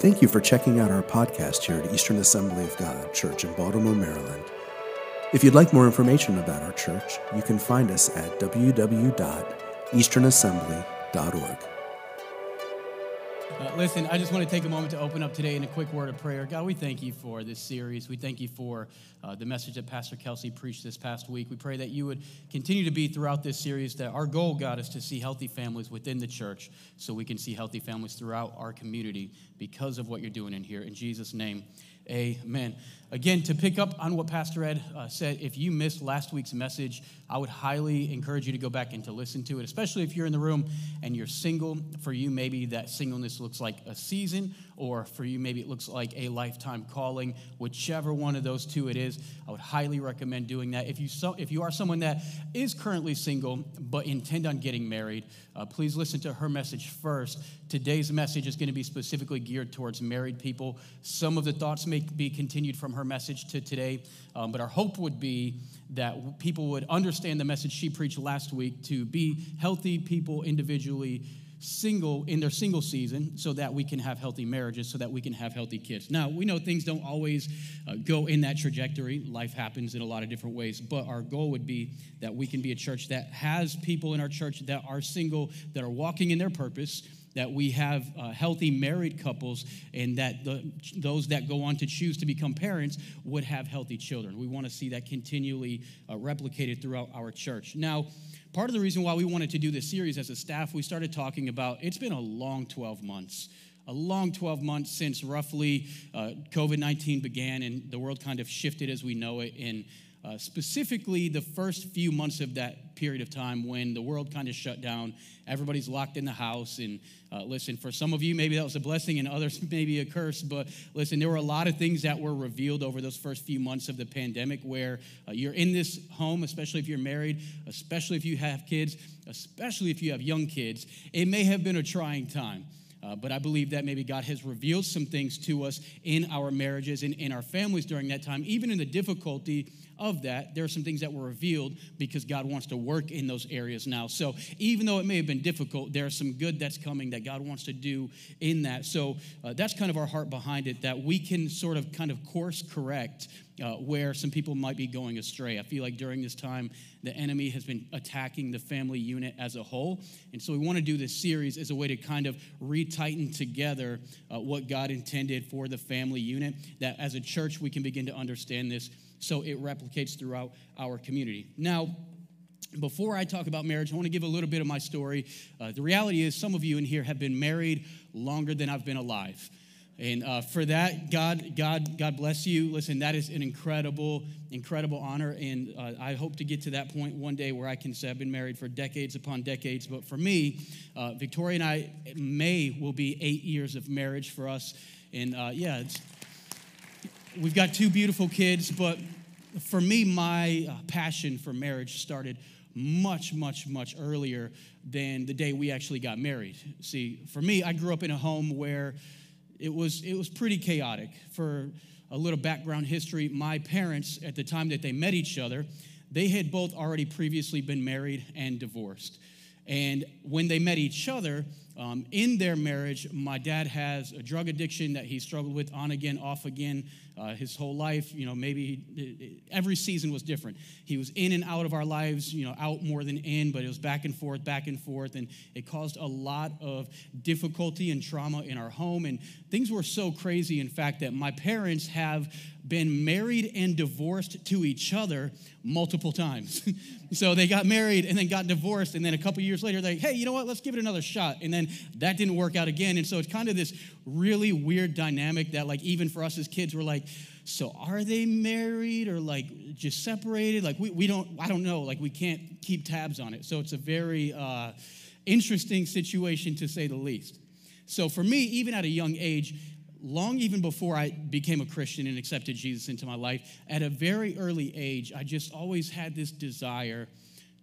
Thank you for checking out our podcast here at Eastern Assembly of God Church in Baltimore, Maryland. If you'd like more information about our church, you can find us at www.easternassembly.org. Uh, listen, I just want to take a moment to open up today in a quick word of prayer. God, we thank you for this series. We thank you for uh, the message that Pastor Kelsey preached this past week. We pray that you would continue to be throughout this series, that our goal, God, is to see healthy families within the church so we can see healthy families throughout our community because of what you're doing in here. In Jesus' name, amen. Again, to pick up on what Pastor Ed uh, said, if you missed last week's message, I would highly encourage you to go back and to listen to it, especially if you're in the room and you're single. For you, maybe that singleness looks like a season, or for you, maybe it looks like a lifetime calling. Whichever one of those two it is, I would highly recommend doing that. If you, so, if you are someone that is currently single but intend on getting married, uh, please listen to her message first. Today's message is going to be specifically geared towards married people. Some of the thoughts may be continued from her message to today, um, but our hope would be that people would understand the message she preached last week to be healthy people individually single in their single season so that we can have healthy marriages so that we can have healthy kids now we know things don't always uh, go in that trajectory life happens in a lot of different ways but our goal would be that we can be a church that has people in our church that are single that are walking in their purpose that we have uh, healthy married couples and that the, those that go on to choose to become parents would have healthy children. We want to see that continually uh, replicated throughout our church. Now, part of the reason why we wanted to do this series as a staff, we started talking about it's been a long 12 months. A long 12 months since roughly uh, COVID 19 began and the world kind of shifted as we know it in uh, specifically, the first few months of that period of time when the world kind of shut down, everybody's locked in the house. And uh, listen, for some of you, maybe that was a blessing, and others, maybe a curse. But listen, there were a lot of things that were revealed over those first few months of the pandemic where uh, you're in this home, especially if you're married, especially if you have kids, especially if you have young kids. It may have been a trying time. Uh, but I believe that maybe God has revealed some things to us in our marriages and in our families during that time, even in the difficulty of that, there are some things that were revealed because God wants to work in those areas now. So even though it may have been difficult, there's some good that's coming that God wants to do in that. So uh, that's kind of our heart behind it, that we can sort of kind of course correct uh, where some people might be going astray. I feel like during this time, the enemy has been attacking the family unit as a whole. And so we want to do this series as a way to kind of retighten together uh, what God intended for the family unit, that as a church we can begin to understand this so it replicates throughout our community. Now, before I talk about marriage, I want to give a little bit of my story. Uh, the reality is, some of you in here have been married longer than I've been alive. And uh, for that, God, God, God bless you. Listen, that is an incredible, incredible honor. And uh, I hope to get to that point one day where I can say I've been married for decades upon decades. But for me, uh, Victoria and I, May will be eight years of marriage for us. And uh, yeah, it's We've got two beautiful kids, but for me, my uh, passion for marriage started much, much, much earlier than the day we actually got married. See, for me, I grew up in a home where it was, it was pretty chaotic. For a little background history, my parents, at the time that they met each other, they had both already previously been married and divorced. And when they met each other, um, in their marriage, my dad has a drug addiction that he struggled with on again, off again uh, his whole life. You know, maybe every season was different. He was in and out of our lives, you know, out more than in, but it was back and forth, back and forth. And it caused a lot of difficulty and trauma in our home. And things were so crazy, in fact, that my parents have been married and divorced to each other multiple times. so they got married and then got divorced. And then a couple years later, they, hey, you know what? Let's give it another shot. And then that didn't work out again. And so it's kind of this really weird dynamic that, like, even for us as kids, we're like, so are they married or like just separated? Like, we, we don't, I don't know. Like, we can't keep tabs on it. So it's a very uh, interesting situation to say the least. So for me, even at a young age, long even before I became a Christian and accepted Jesus into my life, at a very early age, I just always had this desire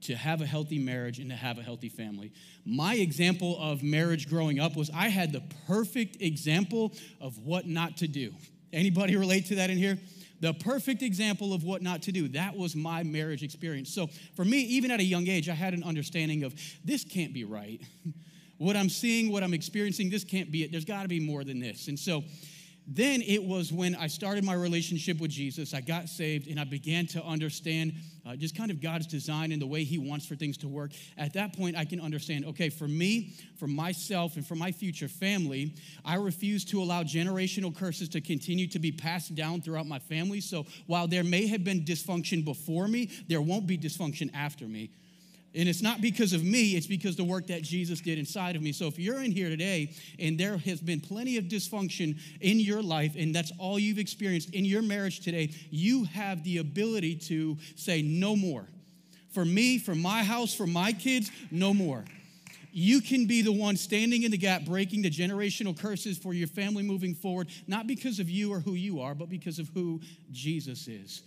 to have a healthy marriage and to have a healthy family. My example of marriage growing up was I had the perfect example of what not to do. Anybody relate to that in here? The perfect example of what not to do. That was my marriage experience. So for me, even at a young age, I had an understanding of this can't be right. what I'm seeing, what I'm experiencing, this can't be it. There's got to be more than this. And so then it was when I started my relationship with Jesus, I got saved, and I began to understand uh, just kind of God's design and the way He wants for things to work. At that point, I can understand okay, for me, for myself, and for my future family, I refuse to allow generational curses to continue to be passed down throughout my family. So while there may have been dysfunction before me, there won't be dysfunction after me. And it's not because of me, it's because the work that Jesus did inside of me. So if you're in here today and there has been plenty of dysfunction in your life and that's all you've experienced in your marriage today, you have the ability to say no more. For me, for my house, for my kids, no more. You can be the one standing in the gap, breaking the generational curses for your family moving forward, not because of you or who you are, but because of who Jesus is.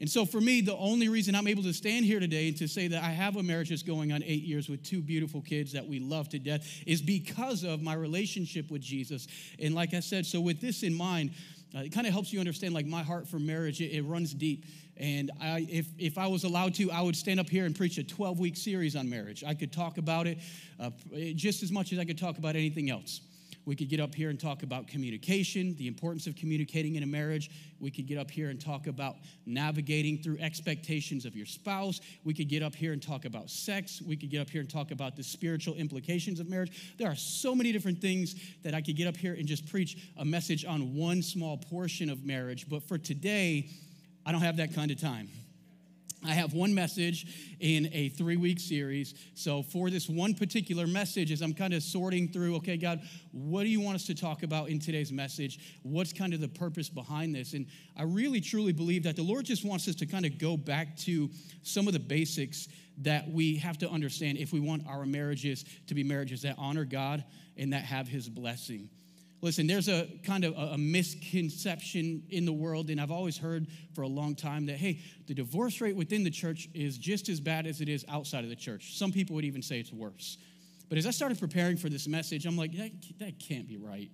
And so for me, the only reason I'm able to stand here today and to say that I have a marriage that's going on eight years with two beautiful kids that we love to death is because of my relationship with Jesus. And like I said, so with this in mind, uh, it kind of helps you understand like my heart for marriage, it, it runs deep. And I, if, if I was allowed to, I would stand up here and preach a 12 week series on marriage. I could talk about it uh, just as much as I could talk about anything else. We could get up here and talk about communication, the importance of communicating in a marriage. We could get up here and talk about navigating through expectations of your spouse. We could get up here and talk about sex. We could get up here and talk about the spiritual implications of marriage. There are so many different things that I could get up here and just preach a message on one small portion of marriage. But for today, I don't have that kind of time. I have one message in a three week series. So, for this one particular message, as I'm kind of sorting through, okay, God, what do you want us to talk about in today's message? What's kind of the purpose behind this? And I really, truly believe that the Lord just wants us to kind of go back to some of the basics that we have to understand if we want our marriages to be marriages that honor God and that have His blessing. Listen, there's a kind of a misconception in the world, and I've always heard for a long time that, hey, the divorce rate within the church is just as bad as it is outside of the church. Some people would even say it's worse. But as I started preparing for this message, I'm like, that, that can't be right.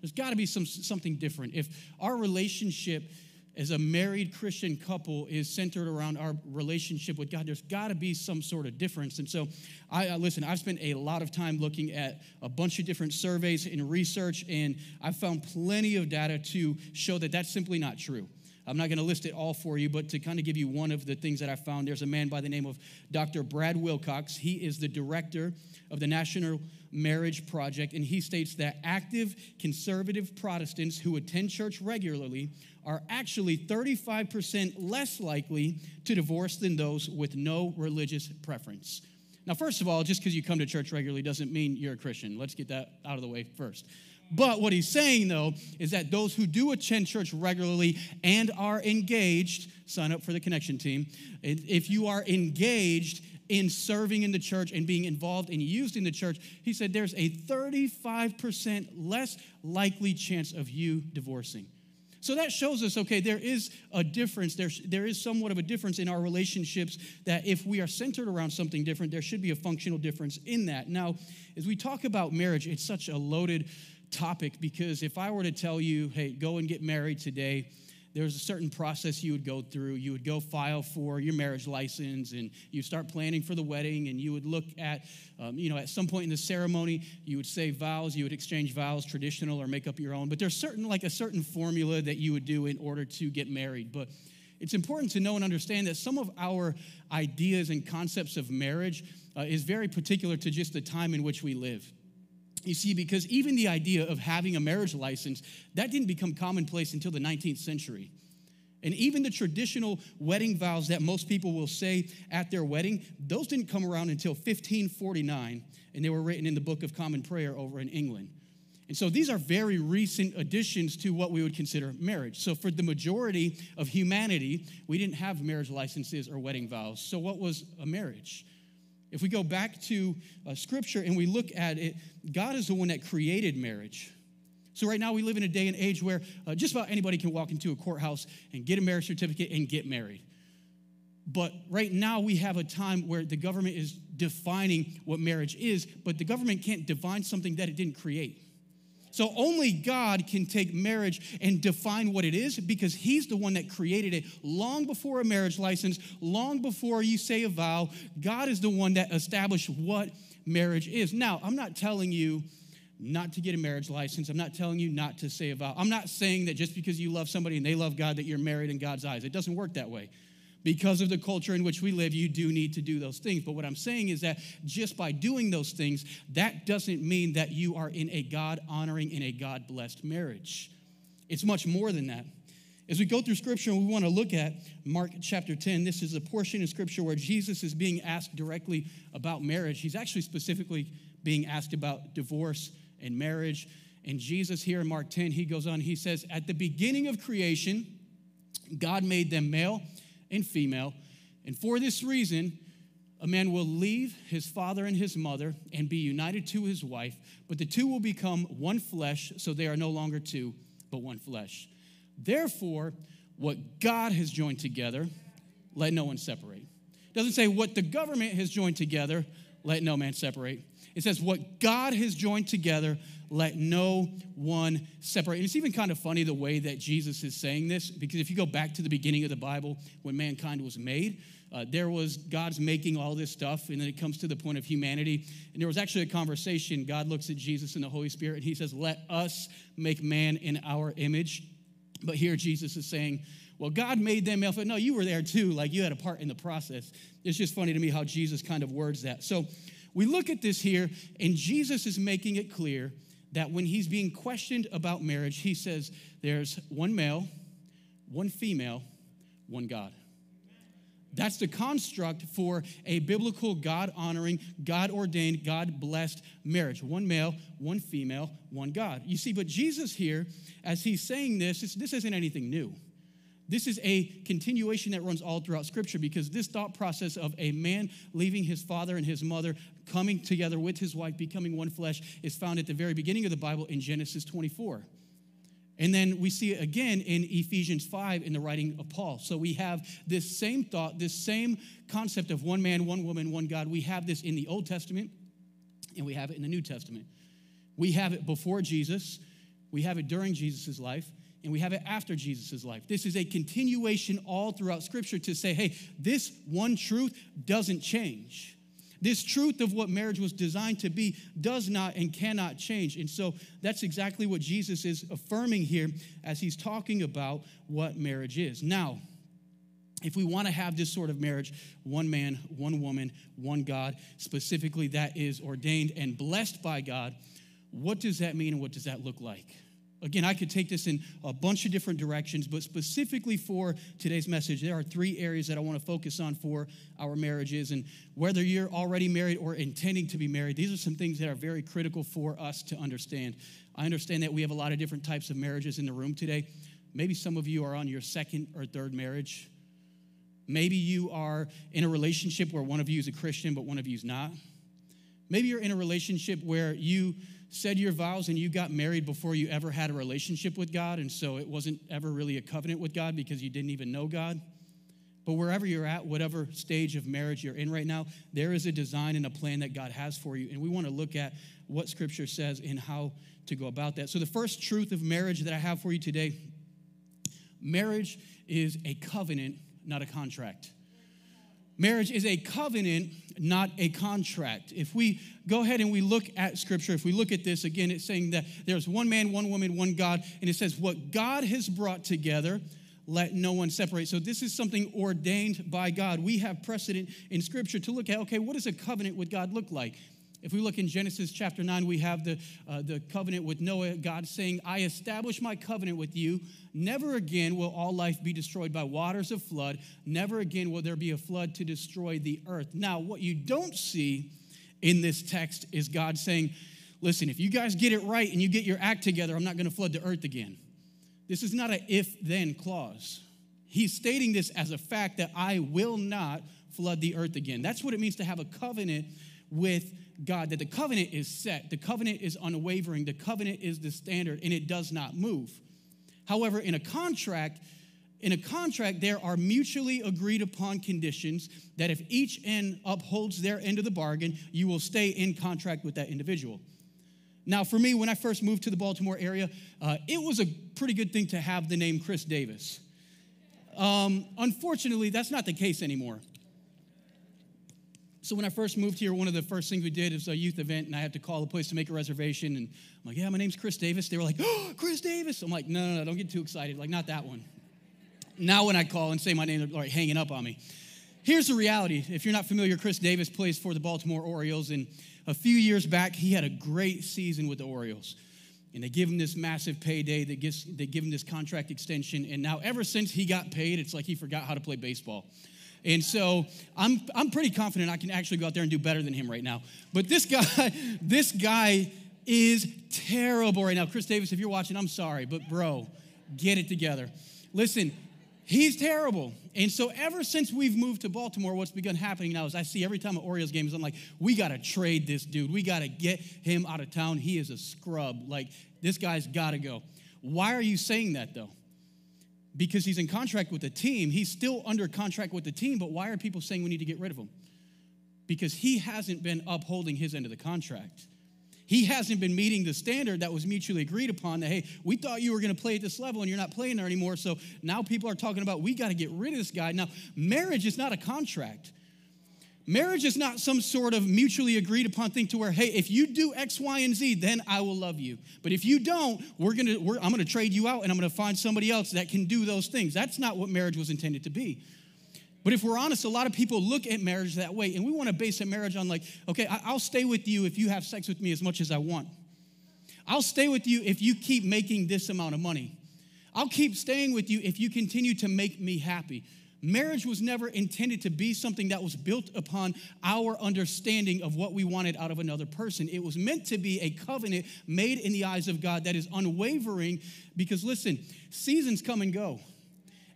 There's got to be some, something different. If our relationship as a married Christian couple is centered around our relationship with God, there's got to be some sort of difference. And so, I listen. I've spent a lot of time looking at a bunch of different surveys and research, and I've found plenty of data to show that that's simply not true. I'm not going to list it all for you, but to kind of give you one of the things that I found, there's a man by the name of Dr. Brad Wilcox. He is the director of the National Marriage Project, and he states that active conservative Protestants who attend church regularly are actually 35% less likely to divorce than those with no religious preference. Now, first of all, just because you come to church regularly doesn't mean you're a Christian. Let's get that out of the way first. But what he's saying, though, is that those who do attend church regularly and are engaged, sign up for the connection team. If you are engaged in serving in the church and being involved and used in the church, he said there's a 35% less likely chance of you divorcing. So that shows us, okay, there is a difference. There, there is somewhat of a difference in our relationships that if we are centered around something different, there should be a functional difference in that. Now, as we talk about marriage, it's such a loaded topic because if I were to tell you, hey, go and get married today, there's a certain process you would go through. You would go file for your marriage license and you start planning for the wedding and you would look at, um, you know, at some point in the ceremony, you would say vows, you would exchange vows, traditional or make up your own. But there's certain, like a certain formula that you would do in order to get married. But it's important to know and understand that some of our ideas and concepts of marriage uh, is very particular to just the time in which we live. You see, because even the idea of having a marriage license, that didn't become commonplace until the 19th century. And even the traditional wedding vows that most people will say at their wedding, those didn't come around until 1549, and they were written in the Book of Common Prayer over in England. And so these are very recent additions to what we would consider marriage. So for the majority of humanity, we didn't have marriage licenses or wedding vows. So what was a marriage? If we go back to uh, scripture and we look at it, God is the one that created marriage. So, right now, we live in a day and age where uh, just about anybody can walk into a courthouse and get a marriage certificate and get married. But right now, we have a time where the government is defining what marriage is, but the government can't define something that it didn't create. So only God can take marriage and define what it is because He's the one that created it long before a marriage license, long before you say a vow. God is the one that established what marriage is. Now, I'm not telling you not to get a marriage license. I'm not telling you not to say a vow. I'm not saying that just because you love somebody and they love God that you're married in God's eyes. It doesn't work that way. Because of the culture in which we live, you do need to do those things. But what I'm saying is that just by doing those things, that doesn't mean that you are in a God honoring, in a God blessed marriage. It's much more than that. As we go through scripture, we want to look at Mark chapter 10. This is a portion of scripture where Jesus is being asked directly about marriage. He's actually specifically being asked about divorce and marriage. And Jesus, here in Mark 10, he goes on, he says, At the beginning of creation, God made them male and female. And for this reason, a man will leave his father and his mother and be united to his wife, but the two will become one flesh, so they are no longer two, but one flesh. Therefore, what God has joined together, let no one separate. It doesn't say what the government has joined together, let no man separate. It says, What God has joined together, let no one separate. And it's even kind of funny the way that Jesus is saying this, because if you go back to the beginning of the Bible, when mankind was made, uh, there was God's making all this stuff, and then it comes to the point of humanity. And there was actually a conversation. God looks at Jesus and the Holy Spirit, and he says, Let us make man in our image. But here Jesus is saying, well, God made them male. No, you were there too. Like you had a part in the process. It's just funny to me how Jesus kind of words that. So we look at this here, and Jesus is making it clear that when he's being questioned about marriage, he says there's one male, one female, one God. That's the construct for a biblical, God honoring, God ordained, God blessed marriage. One male, one female, one God. You see, but Jesus here, as he's saying this, this isn't anything new. This is a continuation that runs all throughout Scripture because this thought process of a man leaving his father and his mother, coming together with his wife, becoming one flesh, is found at the very beginning of the Bible in Genesis 24. And then we see it again in Ephesians 5 in the writing of Paul. So we have this same thought, this same concept of one man, one woman, one God. We have this in the Old Testament and we have it in the New Testament. We have it before Jesus, we have it during Jesus' life, and we have it after Jesus' life. This is a continuation all throughout Scripture to say, hey, this one truth doesn't change. This truth of what marriage was designed to be does not and cannot change. And so that's exactly what Jesus is affirming here as he's talking about what marriage is. Now, if we want to have this sort of marriage, one man, one woman, one God, specifically that is ordained and blessed by God, what does that mean and what does that look like? Again, I could take this in a bunch of different directions, but specifically for today's message, there are three areas that I want to focus on for our marriages. And whether you're already married or intending to be married, these are some things that are very critical for us to understand. I understand that we have a lot of different types of marriages in the room today. Maybe some of you are on your second or third marriage. Maybe you are in a relationship where one of you is a Christian, but one of you is not. Maybe you're in a relationship where you said your vows and you got married before you ever had a relationship with God, and so it wasn't ever really a covenant with God because you didn't even know God. But wherever you're at, whatever stage of marriage you're in right now, there is a design and a plan that God has for you. And we want to look at what Scripture says and how to go about that. So, the first truth of marriage that I have for you today marriage is a covenant, not a contract. Marriage is a covenant, not a contract. If we go ahead and we look at scripture, if we look at this again, it's saying that there's one man, one woman, one God, and it says, What God has brought together, let no one separate. So this is something ordained by God. We have precedent in scripture to look at, okay, what does a covenant with God look like? If we look in Genesis chapter 9, we have the, uh, the covenant with Noah, God saying, I establish my covenant with you. Never again will all life be destroyed by waters of flood. Never again will there be a flood to destroy the earth. Now, what you don't see in this text is God saying, Listen, if you guys get it right and you get your act together, I'm not going to flood the earth again. This is not an if then clause. He's stating this as a fact that I will not flood the earth again. That's what it means to have a covenant with God, that the covenant is set, the covenant is unwavering, the covenant is the standard, and it does not move. However, in a contract, in a contract, there are mutually agreed upon conditions that if each end upholds their end of the bargain, you will stay in contract with that individual. Now, for me, when I first moved to the Baltimore area, uh, it was a pretty good thing to have the name Chris Davis. Um, unfortunately, that's not the case anymore. So when I first moved here, one of the first things we did is a youth event, and I had to call the place to make a reservation. And I'm like, "Yeah, my name's Chris Davis." They were like, "Oh, Chris Davis!" I'm like, "No, no, no, don't get too excited. Like, not that one." Now, when I call and say my name, they're like hanging up on me. Here's the reality: if you're not familiar, Chris Davis plays for the Baltimore Orioles, and a few years back, he had a great season with the Orioles. And they give him this massive payday. They, gives, they give him this contract extension. And now, ever since he got paid, it's like he forgot how to play baseball. And so I'm, I'm pretty confident I can actually go out there and do better than him right now. But this guy, this guy is terrible right now. Chris Davis, if you're watching, I'm sorry, but bro, get it together. Listen, he's terrible. And so ever since we've moved to Baltimore, what's begun happening now is I see every time an Orioles game is, I'm like, we got to trade this dude. We got to get him out of town. He is a scrub. Like, this guy's got to go. Why are you saying that though? Because he's in contract with the team. He's still under contract with the team, but why are people saying we need to get rid of him? Because he hasn't been upholding his end of the contract. He hasn't been meeting the standard that was mutually agreed upon that, hey, we thought you were going to play at this level and you're not playing there anymore. So now people are talking about we got to get rid of this guy. Now, marriage is not a contract. Marriage is not some sort of mutually agreed upon thing to where, hey, if you do X, Y, and Z, then I will love you. But if you don't, we're gonna, we're, I'm gonna trade you out and I'm gonna find somebody else that can do those things. That's not what marriage was intended to be. But if we're honest, a lot of people look at marriage that way, and we wanna base a marriage on, like, okay, I'll stay with you if you have sex with me as much as I want. I'll stay with you if you keep making this amount of money. I'll keep staying with you if you continue to make me happy. Marriage was never intended to be something that was built upon our understanding of what we wanted out of another person. It was meant to be a covenant made in the eyes of God that is unwavering because, listen, seasons come and go.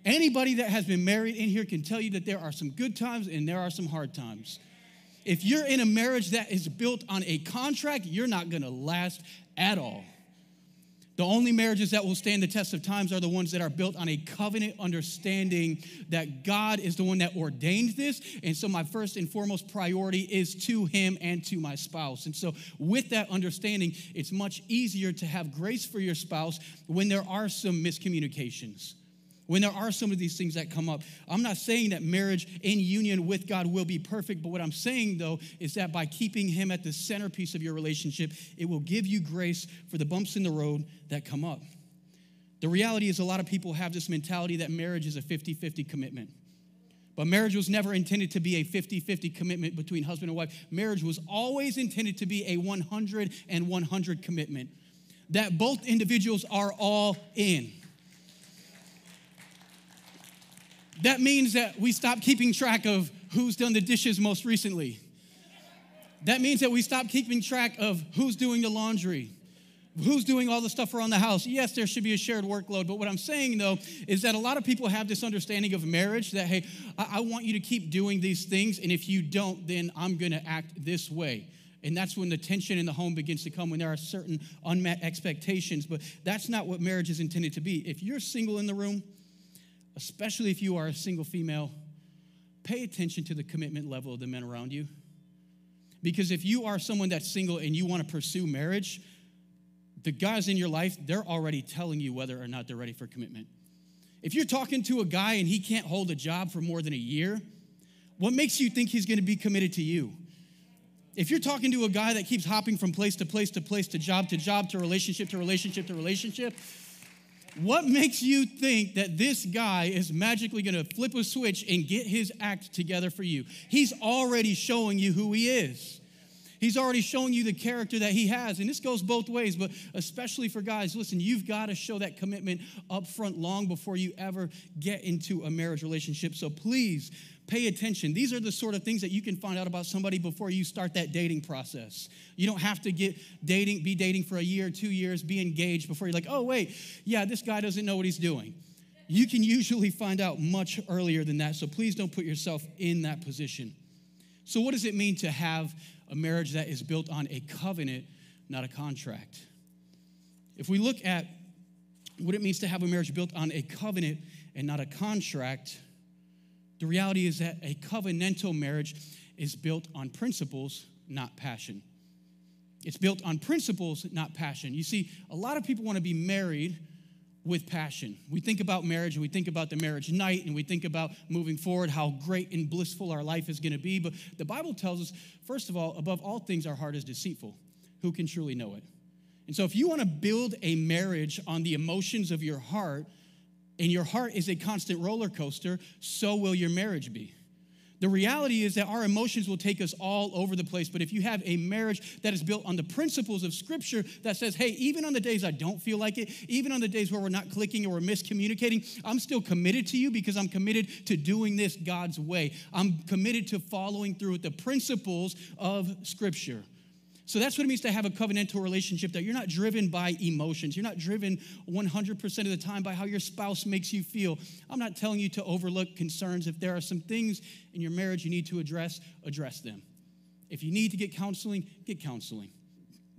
Anybody that has been married in here can tell you that there are some good times and there are some hard times. If you're in a marriage that is built on a contract, you're not gonna last at all. The only marriages that will stand the test of times are the ones that are built on a covenant understanding that God is the one that ordained this. And so, my first and foremost priority is to Him and to my spouse. And so, with that understanding, it's much easier to have grace for your spouse when there are some miscommunications when there are some of these things that come up. I'm not saying that marriage in union with God will be perfect, but what I'm saying though is that by keeping Him at the centerpiece of your relationship, it will give you grace for the bumps in the road that come up. The reality is, a lot of people have this mentality that marriage is a 50 50 commitment. But marriage was never intended to be a 50 50 commitment between husband and wife. Marriage was always intended to be a 100 and 100 commitment, that both individuals are all in. That means that we stop keeping track of who's done the dishes most recently. That means that we stop keeping track of who's doing the laundry, who's doing all the stuff around the house. Yes, there should be a shared workload, but what I'm saying though is that a lot of people have this understanding of marriage that, hey, I, I want you to keep doing these things, and if you don't, then I'm gonna act this way. And that's when the tension in the home begins to come, when there are certain unmet expectations. But that's not what marriage is intended to be. If you're single in the room, especially if you are a single female, pay attention to the commitment level of the men around you. Because if you are someone that's single and you want to pursue marriage, the guys in your life, they're already telling you whether or not they're ready for commitment. If you're talking to a guy and he can't hold a job for more than a year, what makes you think he's going to be committed to you? If you're talking to a guy that keeps hopping from place to place to place to job to job to relationship to relationship to relationship, what makes you think that this guy is magically going to flip a switch and get his act together for you? He's already showing you who he is. He's already showing you the character that he has. And this goes both ways, but especially for guys, listen, you've got to show that commitment up front long before you ever get into a marriage relationship. So please pay attention. These are the sort of things that you can find out about somebody before you start that dating process. You don't have to get dating, be dating for a year, two years, be engaged before you're like, oh, wait, yeah, this guy doesn't know what he's doing. You can usually find out much earlier than that, so please don't put yourself in that position. So, what does it mean to have a marriage that is built on a covenant, not a contract? If we look at what it means to have a marriage built on a covenant and not a contract, the reality is that a covenantal marriage is built on principles, not passion. It's built on principles, not passion. You see, a lot of people want to be married with passion. We think about marriage and we think about the marriage night and we think about moving forward, how great and blissful our life is going to be. But the Bible tells us, first of all, above all things, our heart is deceitful. Who can truly know it? And so, if you want to build a marriage on the emotions of your heart, and your heart is a constant roller coaster, so will your marriage be. The reality is that our emotions will take us all over the place. But if you have a marriage that is built on the principles of Scripture that says, hey, even on the days I don't feel like it, even on the days where we're not clicking or we're miscommunicating, I'm still committed to you because I'm committed to doing this God's way. I'm committed to following through with the principles of Scripture. So that's what it means to have a covenantal relationship that you're not driven by emotions. You're not driven 100% of the time by how your spouse makes you feel. I'm not telling you to overlook concerns. If there are some things in your marriage you need to address, address them. If you need to get counseling, get counseling.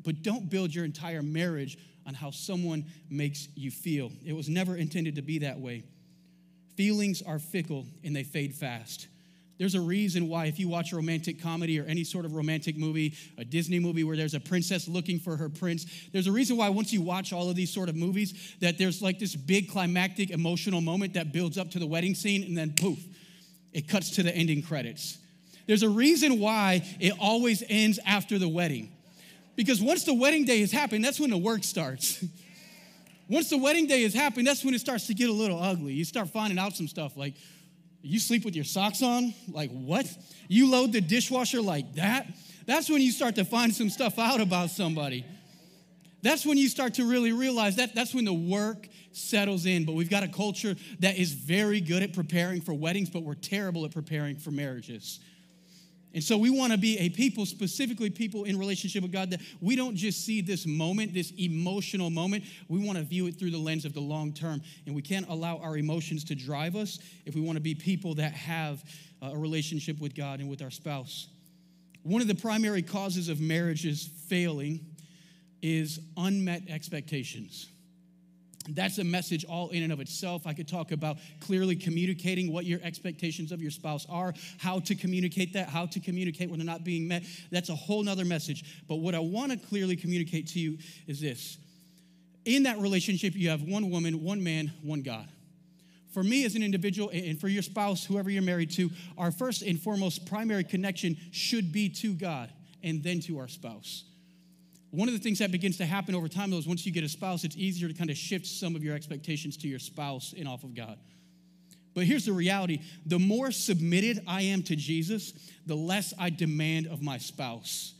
But don't build your entire marriage on how someone makes you feel. It was never intended to be that way. Feelings are fickle and they fade fast. There's a reason why, if you watch a romantic comedy or any sort of romantic movie, a Disney movie where there's a princess looking for her prince, there's a reason why, once you watch all of these sort of movies, that there's like this big climactic emotional moment that builds up to the wedding scene, and then poof, it cuts to the ending credits. There's a reason why it always ends after the wedding. Because once the wedding day has happened, that's when the work starts. once the wedding day has happened, that's when it starts to get a little ugly. You start finding out some stuff like, you sleep with your socks on? Like, what? You load the dishwasher like that? That's when you start to find some stuff out about somebody. That's when you start to really realize that that's when the work settles in. But we've got a culture that is very good at preparing for weddings, but we're terrible at preparing for marriages. And so we want to be a people, specifically people in relationship with God, that we don't just see this moment, this emotional moment. We want to view it through the lens of the long term. And we can't allow our emotions to drive us if we want to be people that have uh, a relationship with God and with our spouse. One of the primary causes of marriages failing is unmet expectations. That's a message all in and of itself. I could talk about clearly communicating what your expectations of your spouse are, how to communicate that, how to communicate when they're not being met. That's a whole nother message. But what I want to clearly communicate to you is this in that relationship, you have one woman, one man, one God. For me as an individual, and for your spouse, whoever you're married to, our first and foremost primary connection should be to God and then to our spouse. One of the things that begins to happen over time, though, is once you get a spouse, it's easier to kind of shift some of your expectations to your spouse and off of God. But here's the reality the more submitted I am to Jesus, the less I demand of my spouse.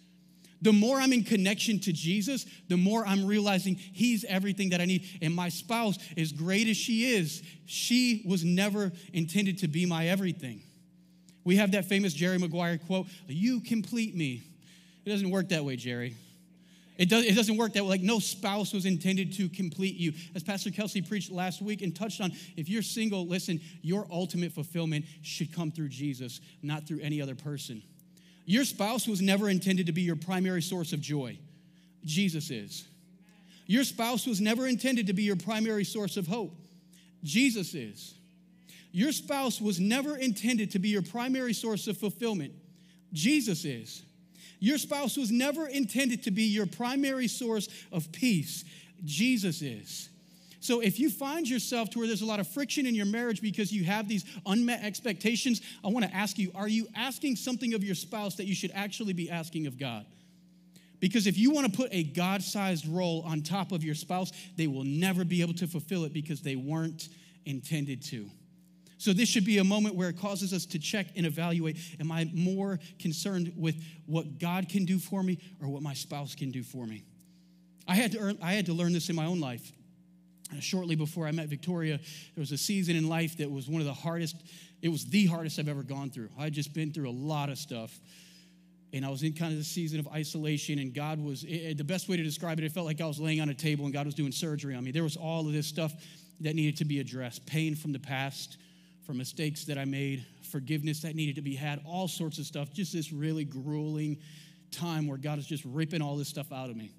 The more I'm in connection to Jesus, the more I'm realizing He's everything that I need. And my spouse, as great as she is, she was never intended to be my everything. We have that famous Jerry Maguire quote You complete me. It doesn't work that way, Jerry. It, does, it doesn't work that way. Like, no spouse was intended to complete you. As Pastor Kelsey preached last week and touched on, if you're single, listen, your ultimate fulfillment should come through Jesus, not through any other person. Your spouse was never intended to be your primary source of joy. Jesus is. Your spouse was never intended to be your primary source of hope. Jesus is. Your spouse was never intended to be your primary source of fulfillment. Jesus is. Your spouse was never intended to be your primary source of peace. Jesus is. So if you find yourself to where there's a lot of friction in your marriage because you have these unmet expectations, I want to ask you are you asking something of your spouse that you should actually be asking of God? Because if you want to put a God sized role on top of your spouse, they will never be able to fulfill it because they weren't intended to. So, this should be a moment where it causes us to check and evaluate Am I more concerned with what God can do for me or what my spouse can do for me? I had to, earn, I had to learn this in my own life. Uh, shortly before I met Victoria, there was a season in life that was one of the hardest, it was the hardest I've ever gone through. I had just been through a lot of stuff. And I was in kind of the season of isolation, and God was, it, the best way to describe it, it felt like I was laying on a table and God was doing surgery on me. There was all of this stuff that needed to be addressed pain from the past, for mistakes that I made, forgiveness that needed to be had, all sorts of stuff. Just this really grueling time where God is just ripping all this stuff out of me.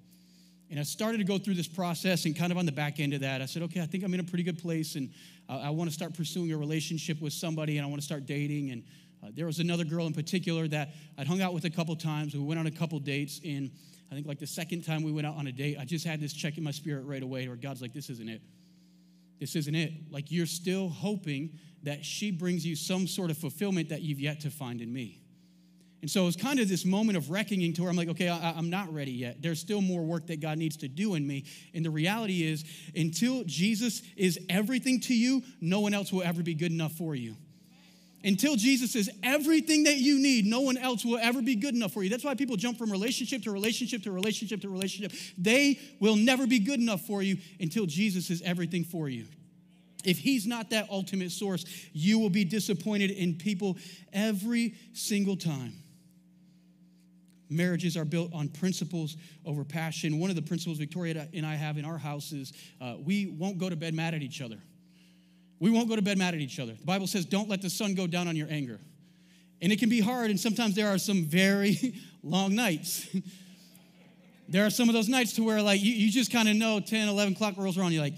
And I started to go through this process, and kind of on the back end of that, I said, okay, I think I'm in a pretty good place, and uh, I want to start pursuing a relationship with somebody, and I want to start dating. And uh, there was another girl in particular that I'd hung out with a couple times. We went on a couple dates, and I think like the second time we went out on a date, I just had this check in my spirit right away where God's like, this isn't it. This isn't it. Like you're still hoping that she brings you some sort of fulfillment that you've yet to find in me. And so it's kind of this moment of reckoning to where I'm like, okay, I, am not ready yet. There's still more work that God needs to do in me. And the reality is, until Jesus is everything to you, no one else will ever be good enough for you. Until Jesus is everything that you need, no one else will ever be good enough for you. That's why people jump from relationship to relationship to relationship to relationship. They will never be good enough for you until Jesus is everything for you. If he's not that ultimate source, you will be disappointed in people every single time. Marriages are built on principles over passion. One of the principles Victoria and I have in our house is uh, we won't go to bed mad at each other. We won't go to bed mad at each other. The Bible says, don't let the sun go down on your anger. And it can be hard, and sometimes there are some very long nights. there are some of those nights to where, like, you, you just kind of know 10, 11 o'clock rolls around, you're like,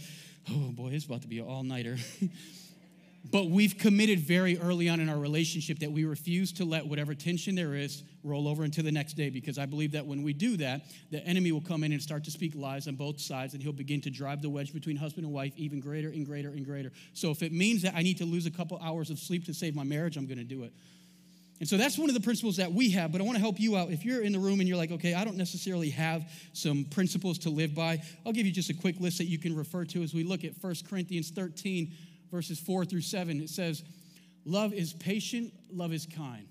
oh boy, it's about to be an all nighter. but we've committed very early on in our relationship that we refuse to let whatever tension there is roll over into the next day because I believe that when we do that, the enemy will come in and start to speak lies on both sides and he'll begin to drive the wedge between husband and wife even greater and greater and greater. So if it means that I need to lose a couple hours of sleep to save my marriage, I'm going to do it. And so that's one of the principles that we have, but I want to help you out. If you're in the room and you're like, okay, I don't necessarily have some principles to live by, I'll give you just a quick list that you can refer to as we look at 1 Corinthians 13, verses 4 through 7. It says, Love is patient, love is kind.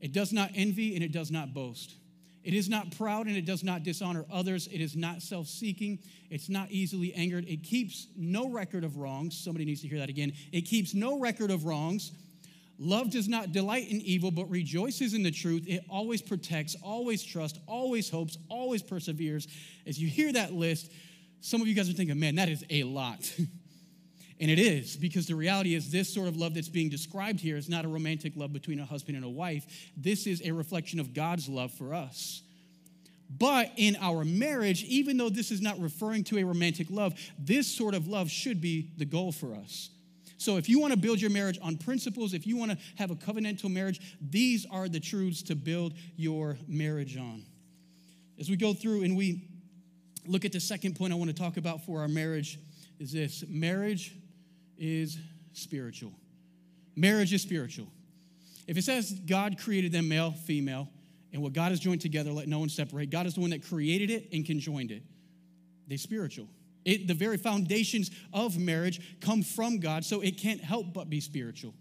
It does not envy and it does not boast. It is not proud and it does not dishonor others. It is not self seeking. It's not easily angered. It keeps no record of wrongs. Somebody needs to hear that again. It keeps no record of wrongs. Love does not delight in evil, but rejoices in the truth. It always protects, always trusts, always hopes, always perseveres. As you hear that list, some of you guys are thinking, man, that is a lot. And it is, because the reality is, this sort of love that's being described here is not a romantic love between a husband and a wife. This is a reflection of God's love for us. But in our marriage, even though this is not referring to a romantic love, this sort of love should be the goal for us. So if you want to build your marriage on principles, if you want to have a covenantal marriage, these are the truths to build your marriage on. As we go through and we look at the second point I want to talk about for our marriage is this marriage is spiritual. Marriage is spiritual. If it says God created them male, female, and what God has joined together, let no one separate, God is the one that created it and conjoined it. They spiritual. It, the very foundations of marriage come from God, so it can't help but be spiritual.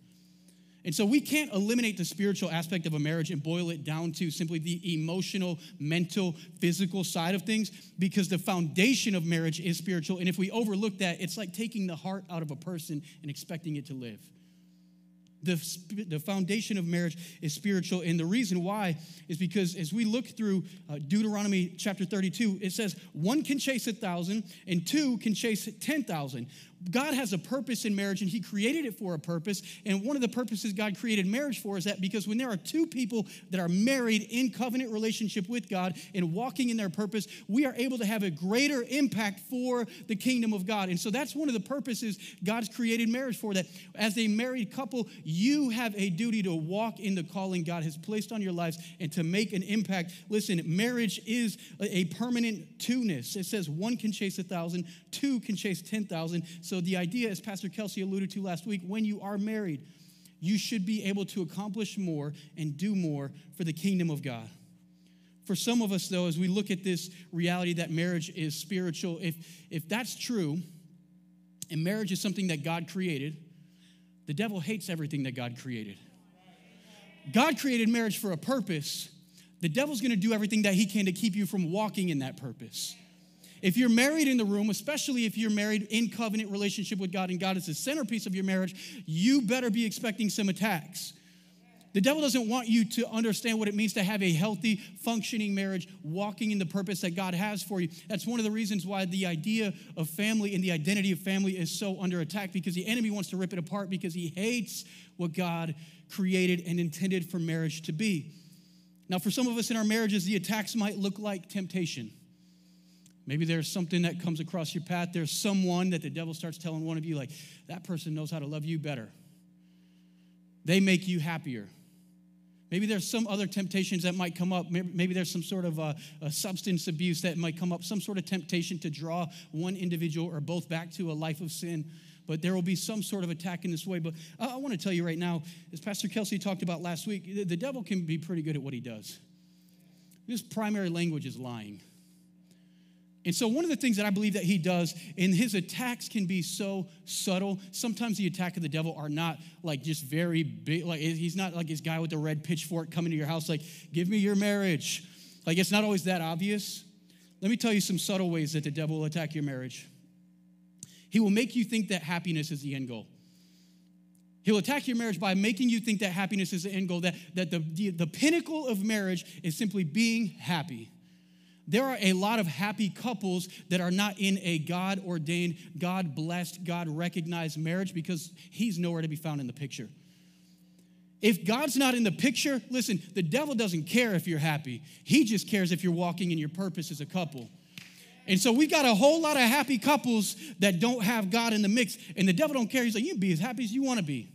And so we can't eliminate the spiritual aspect of a marriage and boil it down to simply the emotional, mental, physical side of things because the foundation of marriage is spiritual. And if we overlook that, it's like taking the heart out of a person and expecting it to live. The, the foundation of marriage is spiritual. And the reason why is because as we look through uh, Deuteronomy chapter 32, it says one can chase a thousand and two can chase 10,000. God has a purpose in marriage and He created it for a purpose. And one of the purposes God created marriage for is that because when there are two people that are married in covenant relationship with God and walking in their purpose, we are able to have a greater impact for the kingdom of God. And so that's one of the purposes God's created marriage for that as a married couple, you have a duty to walk in the calling God has placed on your lives and to make an impact. Listen, marriage is a permanent two-ness. It says one can chase a thousand, two can chase 10,000. So, the idea, as Pastor Kelsey alluded to last week, when you are married, you should be able to accomplish more and do more for the kingdom of God. For some of us, though, as we look at this reality that marriage is spiritual, if, if that's true, and marriage is something that God created, the devil hates everything that God created. God created marriage for a purpose. The devil's gonna do everything that he can to keep you from walking in that purpose. If you're married in the room, especially if you're married in covenant relationship with God and God is the centerpiece of your marriage, you better be expecting some attacks. The devil doesn't want you to understand what it means to have a healthy, functioning marriage, walking in the purpose that God has for you. That's one of the reasons why the idea of family and the identity of family is so under attack because the enemy wants to rip it apart because he hates what God created and intended for marriage to be. Now, for some of us in our marriages, the attacks might look like temptation. Maybe there's something that comes across your path. There's someone that the devil starts telling one of you, like, that person knows how to love you better. They make you happier. Maybe there's some other temptations that might come up. Maybe, maybe there's some sort of a, a, substance abuse that might come up, some sort of temptation to draw one individual or both back to a life of sin. but there will be some sort of attack in this way. But I, I want to tell you right now, as Pastor Kelsey talked about last week, the, the devil can be pretty good at what he does. His primary language is lying. And so, one of the things that I believe that he does, and his attacks can be so subtle. Sometimes the attack of the devil are not like just very big. Like he's not like this guy with the red pitchfork coming to your house, like, give me your marriage. Like it's not always that obvious. Let me tell you some subtle ways that the devil will attack your marriage. He will make you think that happiness is the end goal. He'll attack your marriage by making you think that happiness is the end goal, that, that the, the, the pinnacle of marriage is simply being happy. There are a lot of happy couples that are not in a God ordained, God blessed, God recognized marriage because He's nowhere to be found in the picture. If God's not in the picture, listen, the devil doesn't care if you're happy. He just cares if you're walking in your purpose as a couple. And so we've got a whole lot of happy couples that don't have God in the mix, and the devil don't care. He's like, you can be as happy as you want to be,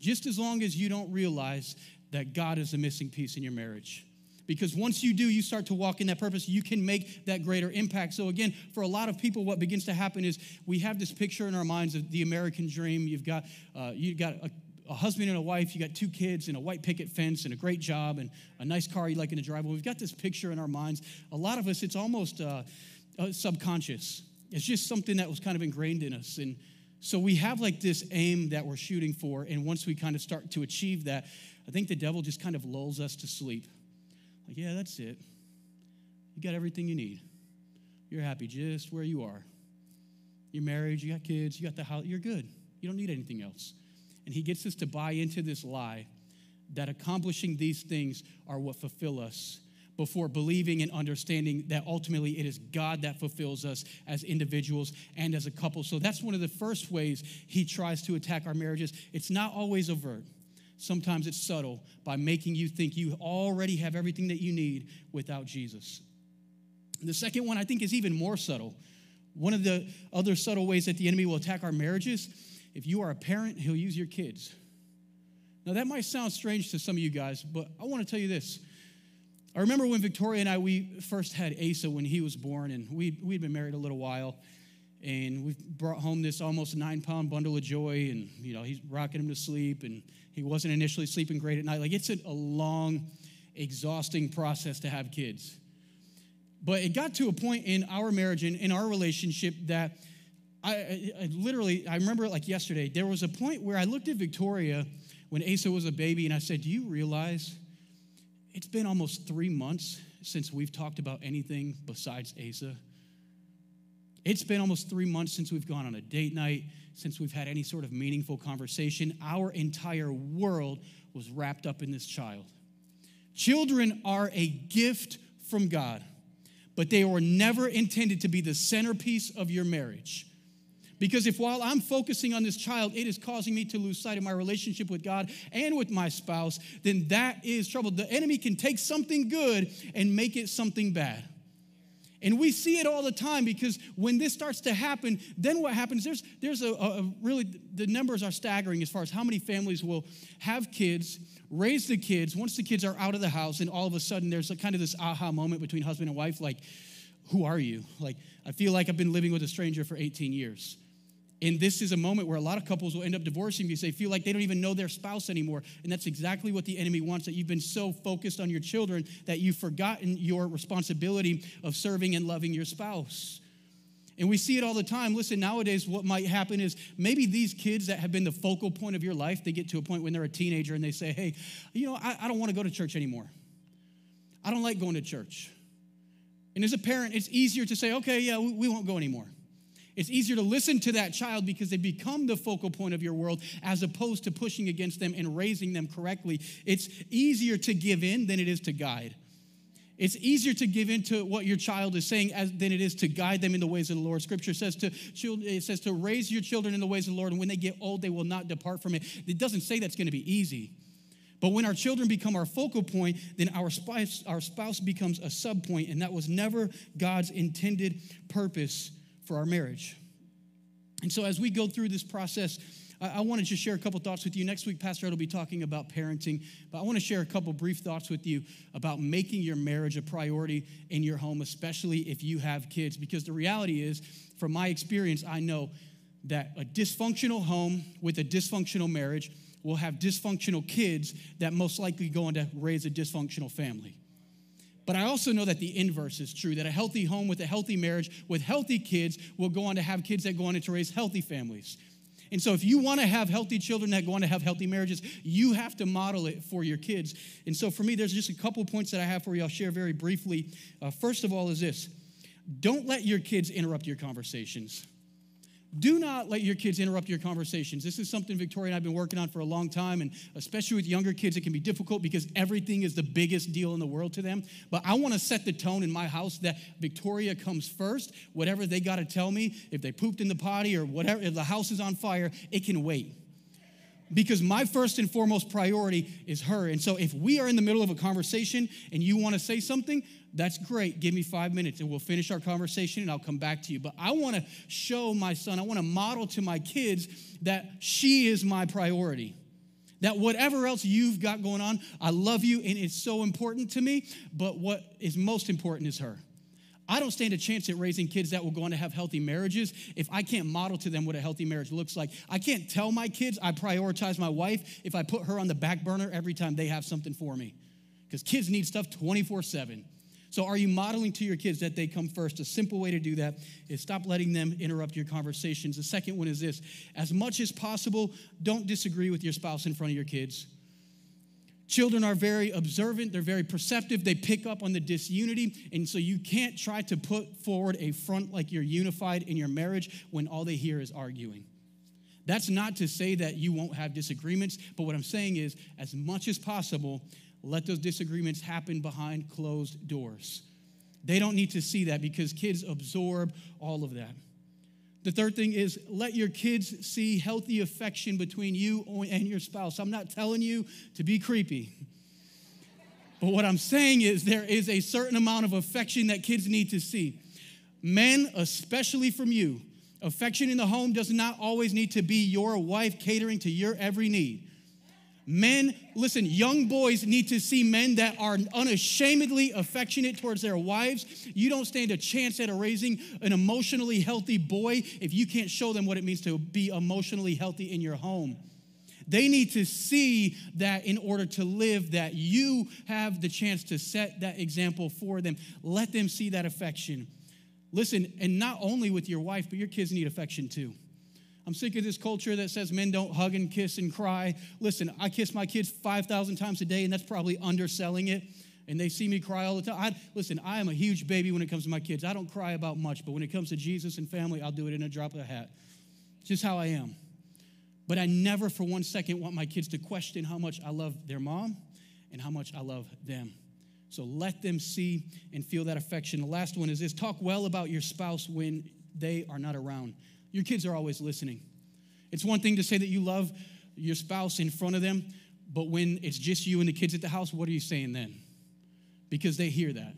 just as long as you don't realize that God is the missing piece in your marriage. Because once you do, you start to walk in that purpose, you can make that greater impact. So, again, for a lot of people, what begins to happen is we have this picture in our minds of the American dream. You've got, uh, you've got a, a husband and a wife, you got two kids and a white picket fence and a great job and a nice car you like in the driveway. We've got this picture in our minds. A lot of us, it's almost uh, uh, subconscious. It's just something that was kind of ingrained in us. And so we have like this aim that we're shooting for. And once we kind of start to achieve that, I think the devil just kind of lulls us to sleep. Like, yeah, that's it. You got everything you need. You're happy just where you are. You're married, you got kids, you got the house, you're good. You don't need anything else. And he gets us to buy into this lie that accomplishing these things are what fulfill us before believing and understanding that ultimately it is God that fulfills us as individuals and as a couple. So that's one of the first ways he tries to attack our marriages. It's not always overt. Sometimes it's subtle by making you think you already have everything that you need without Jesus. The second one I think is even more subtle. One of the other subtle ways that the enemy will attack our marriages, if you are a parent, he'll use your kids. Now that might sound strange to some of you guys, but I want to tell you this. I remember when Victoria and I we first had Asa when he was born, and we we'd been married a little while, and we brought home this almost nine pound bundle of joy, and you know he's rocking him to sleep, and he wasn't initially sleeping great at night. Like it's a, a long, exhausting process to have kids. But it got to a point in our marriage and in our relationship that I, I, I, literally, I remember it like yesterday. There was a point where I looked at Victoria when Asa was a baby and I said, Do you realize it's been almost three months since we've talked about anything besides Asa? It's been almost three months since we've gone on a date night since we've had any sort of meaningful conversation. Our entire world was wrapped up in this child. Children are a gift from God, but they were never intended to be the centerpiece of your marriage. Because if while I'm focusing on this child, it is causing me to lose sight of my relationship with God and with my spouse, then that is trouble. The enemy can take something good and make it something bad. And we see it all the time because when this starts to happen, then what happens? There's, there's a, a, really, the numbers are staggering as far as how many families will have kids, raise the kids, once the kids are out of the house, and all of a sudden there's a kind of this aha moment between husband and wife like, who are you? Like, I feel like I've been living with a stranger for 18 years. And this is a moment where a lot of couples will end up divorcing because they feel like they don't even know their spouse anymore. And that's exactly what the enemy wants that you've been so focused on your children that you've forgotten your responsibility of serving and loving your spouse. And we see it all the time. Listen, nowadays, what might happen is maybe these kids that have been the focal point of your life, they get to a point when they're a teenager and they say, hey, you know, I, I don't want to go to church anymore. I don't like going to church. And as a parent, it's easier to say, okay, yeah, we, we won't go anymore. It's easier to listen to that child because they become the focal point of your world as opposed to pushing against them and raising them correctly. It's easier to give in than it is to guide. It's easier to give in to what your child is saying as, than it is to guide them in the ways of the Lord. Scripture says to it says to raise your children in the ways of the Lord, and when they get old, they will not depart from it. It doesn't say that's going to be easy. But when our children become our focal point, then our spouse, our spouse becomes a sub point, and that was never God's intended purpose for our marriage. And so, as we go through this process, I, want to just share a couple thoughts with you. Next week, Pastor Ed will be talking about parenting, but I want to share a couple brief thoughts with you about making your marriage a priority in your home, especially if you have kids. Because the reality is, from my experience, I know that a dysfunctional home with a dysfunctional marriage will have dysfunctional kids that most likely go on to raise a dysfunctional family. But I also know that the inverse is true that a healthy home with a healthy marriage with healthy kids will go on to have kids that go on to raise healthy families. And so, if you want to have healthy children that go on to have healthy marriages, you have to model it for your kids. And so, for me, there's just a couple points that I have for you. I'll share very briefly. Uh, first of all, is this don't let your kids interrupt your conversations. Do not let your kids interrupt your conversations. This is something Victoria and I've been working on for a long time, and especially with younger kids, it can be difficult because everything is the biggest deal in the world to them. But I want to set the tone in my house that Victoria comes first. Whatever they got to tell me, if they pooped in the potty or whatever, if the house is on fire, it can wait because my first and foremost priority is her. And so if we are in the middle of a conversation and you want to say something, that's great. Give me five minutes and we'll finish our conversation and I'll come back to you. But I want to show my son, I want to model to my kids that she is my priority. That whatever else you've got going on, I love you and it's so important to me. But what is most important is her. I don't stand a chance at raising kids that will go on to have healthy marriages if I can't model to them what a healthy marriage looks like. I can't tell my kids I prioritize my wife if I put her on the back burner every time they have something for me. Because kids need stuff 24 7. So, are you modeling to your kids that they come first? A simple way to do that is stop letting them interrupt your conversations. The second one is this as much as possible, don't disagree with your spouse in front of your kids. Children are very observant, they're very perceptive, they pick up on the disunity, and so you can't try to put forward a front like you're unified in your marriage when all they hear is arguing. That's not to say that you won't have disagreements, but what I'm saying is, as much as possible, let those disagreements happen behind closed doors. They don't need to see that because kids absorb all of that. The third thing is let your kids see healthy affection between you and your spouse. I'm not telling you to be creepy. But what I'm saying is there is a certain amount of affection that kids need to see. Men, especially from you, affection in the home does not always need to be your wife catering to your every need. Men, listen, young boys need to see men that are unashamedly affectionate towards their wives. You don't stand a chance at raising an emotionally healthy boy if you can't show them what it means to be emotionally healthy in your home. They need to see that in order to live, that you have the chance to set that example for them. Let them see that affection. Listen, and not only with your wife, but your kids need affection too. I'm sick of this culture that says men don't hug and kiss and cry. Listen, I kiss my kids 5,000 times a day, and that's probably underselling it. And they see me cry all the time. I, listen, I am a huge baby when it comes to my kids. I don't cry about much, but when it comes to Jesus and family, I'll do it in a drop of a hat. It's just how I am. But I never for one second want my kids to question how much I love their mom and how much I love them. So let them see and feel that affection. The last one is this talk well about your spouse when they are not around. Your kids are always listening. It's one thing to say that you love your spouse in front of them, but when it's just you and the kids at the house, what are you saying then? Because they hear that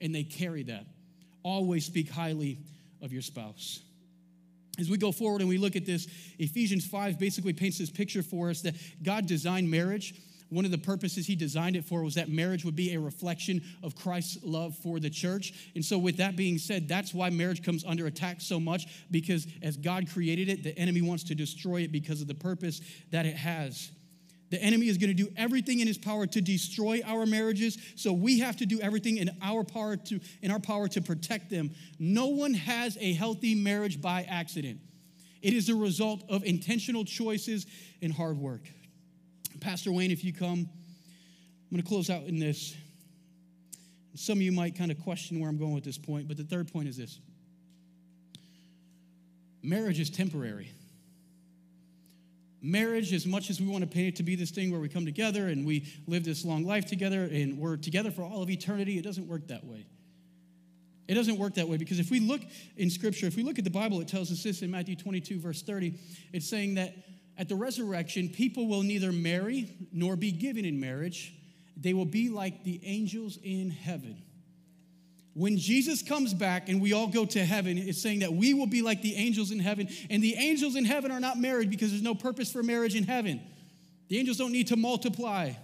and they carry that. Always speak highly of your spouse. As we go forward and we look at this, Ephesians 5 basically paints this picture for us that God designed marriage one of the purposes he designed it for was that marriage would be a reflection of Christ's love for the church. And so, with that being said, that's why marriage comes under attack so much because as God created it, the enemy wants to destroy it because of the purpose that it has. The enemy is going to do everything in his power to destroy our marriages, so we have to do everything in our power to in our power to protect them. No one has a healthy marriage by accident. It is a result of intentional choices and hard work. Pastor Wayne, if you come, I'm going to close out in this. Some of you might kind of question where I'm going with this point, but the third point is this marriage is temporary. Marriage, as much as we want to paint it to be this thing where we come together and we live this long life together and we're together for all of eternity, it doesn't work that way. It doesn't work that way because if we look in Scripture, if we look at the Bible, it tells us this in Matthew 22, verse 30. It's saying that at the resurrection, people will neither marry nor be given in marriage. They will be like the angels in heaven. When Jesus comes back and we all go to heaven, it's saying that we will be like the angels in heaven. And the angels in heaven are not married because there's no purpose for marriage in heaven. The angels don't need to multiply.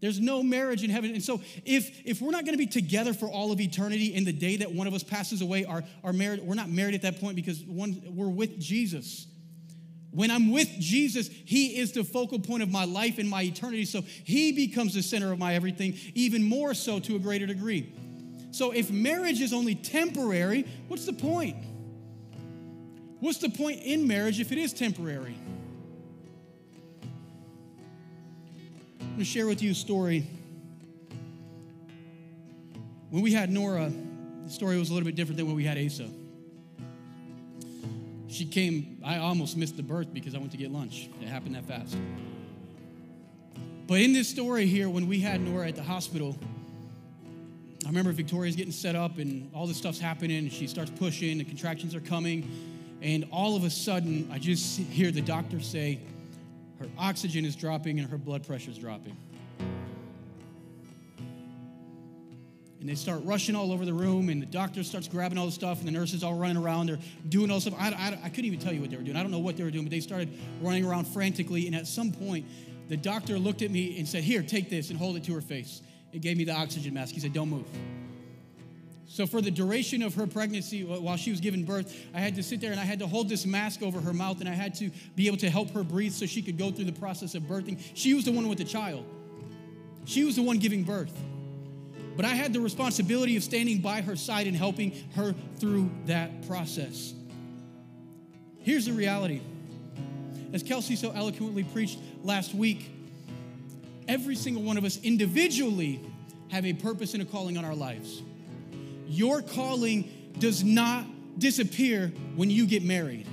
There's no marriage in heaven. And so if if we're not going to be together for all of eternity in the day that one of us passes away, our, our married, we're not married at that point because one we're with Jesus. When I'm with Jesus, He is the focal point of my life and my eternity. So He becomes the center of my everything, even more so to a greater degree. So if marriage is only temporary, what's the point? What's the point in marriage if it is temporary? I'm going to share with you a story. When we had Nora, the story was a little bit different than when we had Asa. She came, I almost missed the birth because I went to get lunch. It happened that fast. But in this story here, when we had Nora at the hospital, I remember Victoria's getting set up and all this stuff's happening, and she starts pushing, the contractions are coming, and all of a sudden, I just hear the doctor say, her oxygen is dropping and her blood pressure is dropping. And they start rushing all over the room, and the doctor starts grabbing all the stuff, and the nurses all running around. They're doing all stuff. I, I, I, couldn't even tell you what they were doing. I don't know what they were doing, but they started running around frantically. And at some point, the doctor looked at me and said, Here, take this and hold it to her face. It gave me the oxygen mask. He said, Don't move. So, for the duration of her pregnancy, while she was giving birth, I had to sit there and I had to hold this mask over her mouth and I had to be able to help her breathe so she could go through the process of birthing. She was the one with the child, she was the one giving birth. But I had the responsibility of standing by her side and helping her through that process. Here's the reality. As Kelsey so eloquently preached last week, every single one of us individually have a purpose and a calling on our lives. Your calling does not disappear when you get married.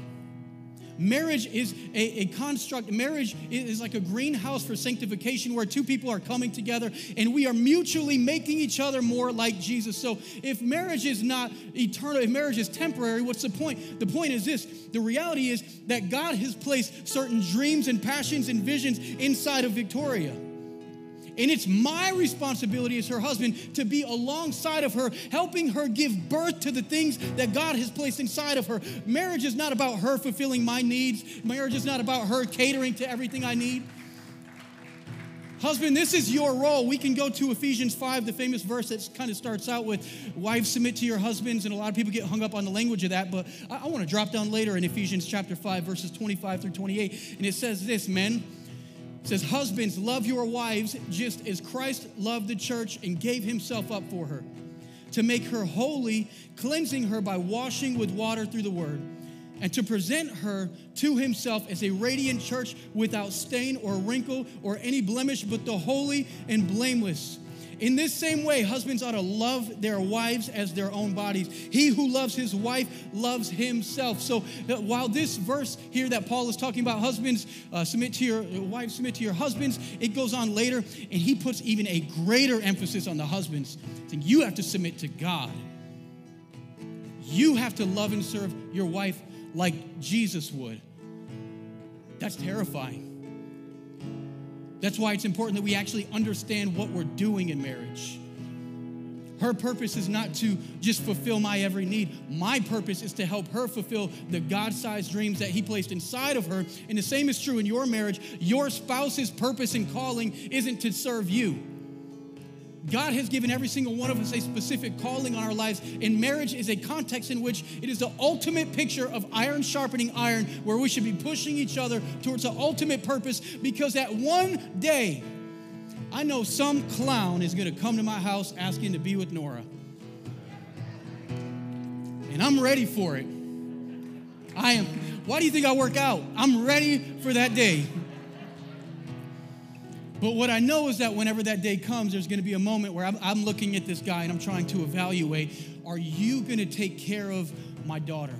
Marriage is a, a, construct. Marriage is like a greenhouse for sanctification where two people are coming together and we are mutually making each other more like Jesus. So if marriage is not eternal, if marriage is temporary, what's the point? The point is this the reality is that God has placed certain dreams and passions and visions inside of Victoria. And it's my responsibility as her husband to be alongside of her, helping her give birth to the things that God has placed inside of her. Marriage is not about her fulfilling my needs, marriage is not about her catering to everything I need. Husband, this is your role. We can go to Ephesians 5, the famous verse that kind of starts out with, Wives, submit to your husbands. And a lot of people get hung up on the language of that. But I, I want to drop down later in Ephesians chapter 5, verses 25 through 28. And it says this Men, it says, Husbands, love your wives just as Christ loved the church and gave himself up for her, to make her holy, cleansing her by washing with water through the word, and to present her to himself as a radiant church without stain or wrinkle or any blemish, but the holy and blameless. In this same way, husbands ought to love their wives as their own bodies. He who loves his wife loves himself. So uh, while this verse here that Paul is talking about, husbands uh, submit to your uh, wives, submit to your husbands, it goes on later, and he puts even a greater emphasis on the husbands, saying you have to submit to God. You have to love and serve your wife like Jesus would. That's terrifying. That's why it's important that we actually understand what we're doing in marriage. Her purpose is not to just fulfill my every need. My purpose is to help her fulfill the God sized dreams that He placed inside of her. And the same is true in your marriage. Your spouse's purpose and calling isn't to serve you. God has given every single one of us a specific calling on our lives, and marriage is a context in which it is the ultimate picture of iron sharpening iron, where we should be pushing each other towards the ultimate purpose because that one day, I know some clown is going to come to my house asking to be with Nora. And I'm ready for it. I am. Why do you think I work out? I'm ready for that day. But what I know is that whenever that day comes, there's going to be a moment where I'm, I'm looking at this guy and I'm trying to evaluate are you going to take care of my daughter?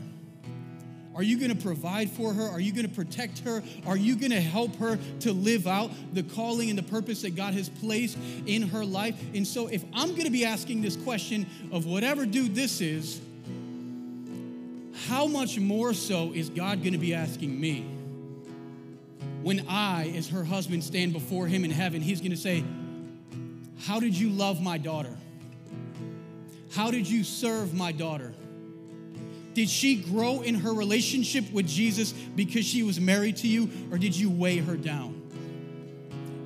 Are you going to provide for her? Are you going to protect her? Are you going to help her to live out the calling and the purpose that God has placed in her life? And so, if I'm going to be asking this question of whatever dude this is, how much more so is God going to be asking me? When I, as her husband, stand before him in heaven, he's going to say, How did you love my daughter? How did you serve my daughter? Did she grow in her relationship with Jesus because she was married to you, or did you weigh her down?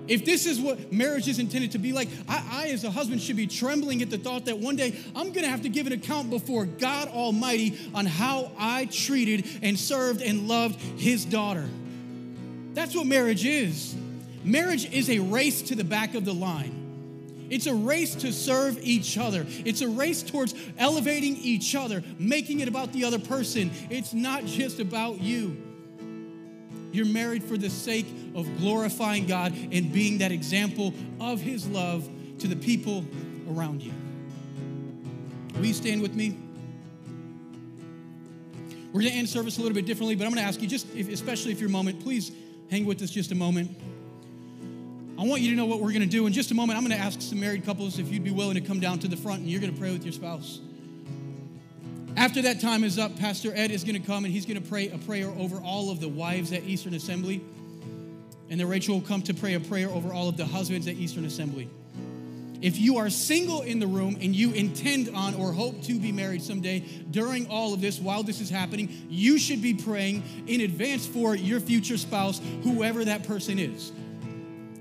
If this is what marriage is intended to be like, I, I, as a husband, should be trembling at the thought that one day I'm gonna have to give an account before God Almighty on how I treated and served and loved His daughter. That's what marriage is. Marriage is a race to the back of the line. It's a race to serve each other. It's a race towards elevating each other, making it about the other person. It's not just about you. You're married for the sake of glorifying God and being that example of His love to the people around you. Will you stand with me? We're going to end service a little bit differently, but I'm going to ask you, just if, especially if your moment, please hang with us just a moment. I want you to know what we're going to do. In just a moment, I'm going to ask some married couples if you'd be willing to come down to the front and you're going to pray with your spouse. After that time is up, Pastor Ed is going to come and he's going to pray a prayer over all of the wives at Eastern Assembly. And then Rachel will come to pray a prayer over all of the husbands at Eastern Assembly. If you are single in the room and you intend on or hope to be married someday during all of this, while this is happening, you should be praying in advance for your future spouse, whoever that person is.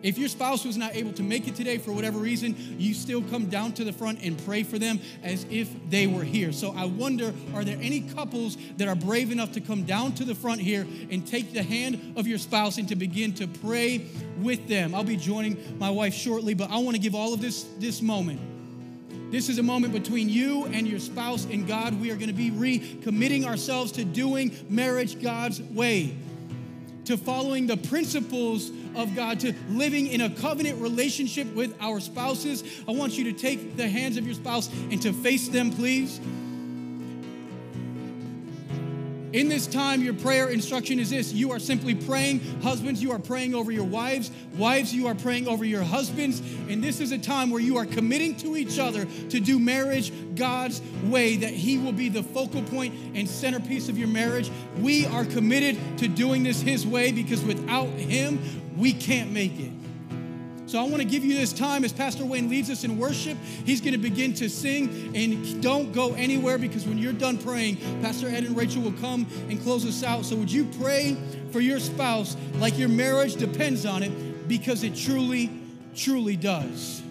If your spouse was not able to make it today for whatever reason, you still come down to the front and pray for them as if they were here. So I wonder are there any couples that are brave enough to come down to the front here and take the hand of your spouse and to begin to pray with them? I'll be joining my wife shortly, but I want to give all of this this moment. This is a moment between you and your spouse and God. We are going to be recommitting ourselves to doing marriage God's way, to following the principles of God, to living in a covenant relationship with our spouses. I want you to take the hands of your spouse and to face them, please. In this time, your prayer instruction is this you are simply praying. Husbands, you are praying over your wives. Wives, you are praying over your husbands. And this is a time where you are committing to each other to do marriage God's way, that He will be the focal point and centerpiece of your marriage. We are committed to doing this His way because without Him, we can't make it. So I want to give you this time as Pastor Wayne leads us in worship. He's going to begin to sing, and don't go anywhere because when you're done praying, Pastor Ed and Rachel will come and close us out. So would you pray for your spouse like your marriage depends on it because it truly, truly does.